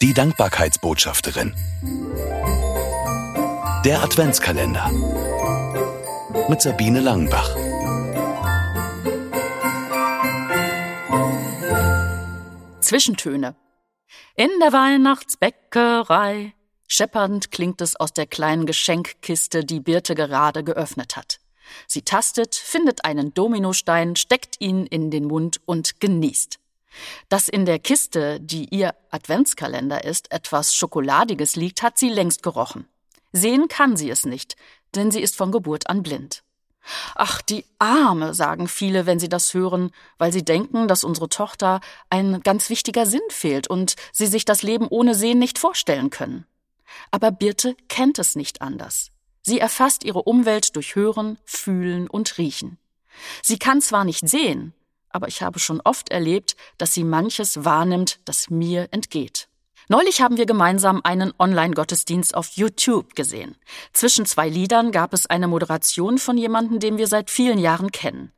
Die Dankbarkeitsbotschafterin. Der Adventskalender. Mit Sabine Langenbach. Zwischentöne. In der Weihnachtsbäckerei. Scheppernd klingt es aus der kleinen Geschenkkiste, die Birte gerade geöffnet hat. Sie tastet, findet einen Dominostein, steckt ihn in den Mund und genießt. Dass in der Kiste, die ihr Adventskalender ist, etwas Schokoladiges liegt, hat sie längst gerochen. Sehen kann sie es nicht, denn sie ist von Geburt an blind. Ach, die Arme, sagen viele, wenn sie das hören, weil sie denken, dass unsere Tochter ein ganz wichtiger Sinn fehlt und sie sich das Leben ohne Sehen nicht vorstellen können. Aber Birte kennt es nicht anders. Sie erfasst ihre Umwelt durch Hören, Fühlen und Riechen. Sie kann zwar nicht sehen, aber ich habe schon oft erlebt, dass sie manches wahrnimmt, das mir entgeht. Neulich haben wir gemeinsam einen Online-Gottesdienst auf YouTube gesehen. Zwischen zwei Liedern gab es eine Moderation von jemandem, den wir seit vielen Jahren kennen.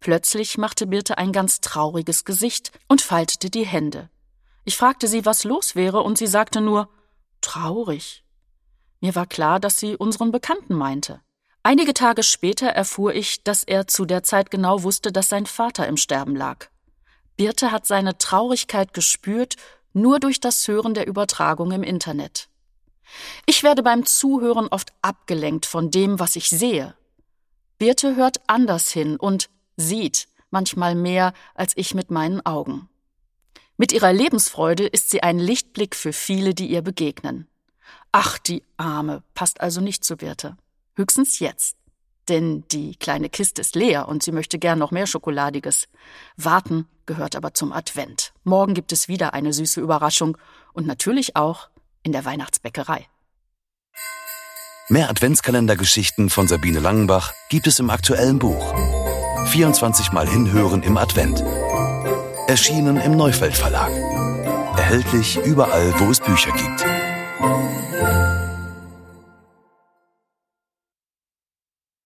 Plötzlich machte Birte ein ganz trauriges Gesicht und faltete die Hände. Ich fragte sie, was los wäre, und sie sagte nur traurig. Mir war klar, dass sie unseren Bekannten meinte. Einige Tage später erfuhr ich, dass er zu der Zeit genau wusste, dass sein Vater im Sterben lag. Birte hat seine Traurigkeit gespürt, nur durch das Hören der Übertragung im Internet. Ich werde beim Zuhören oft abgelenkt von dem, was ich sehe. Birte hört anders hin und sieht manchmal mehr als ich mit meinen Augen. Mit ihrer Lebensfreude ist sie ein Lichtblick für viele, die ihr begegnen. Ach, die Arme, passt also nicht zu Birte. Höchstens jetzt. Denn die kleine Kiste ist leer und sie möchte gern noch mehr Schokoladiges. Warten gehört aber zum Advent. Morgen gibt es wieder eine süße Überraschung und natürlich auch in der Weihnachtsbäckerei. Mehr Adventskalendergeschichten von Sabine Langenbach gibt es im aktuellen Buch. 24 Mal hinhören im Advent. Erschienen im Neufeld Verlag. Erhältlich überall, wo es Bücher gibt.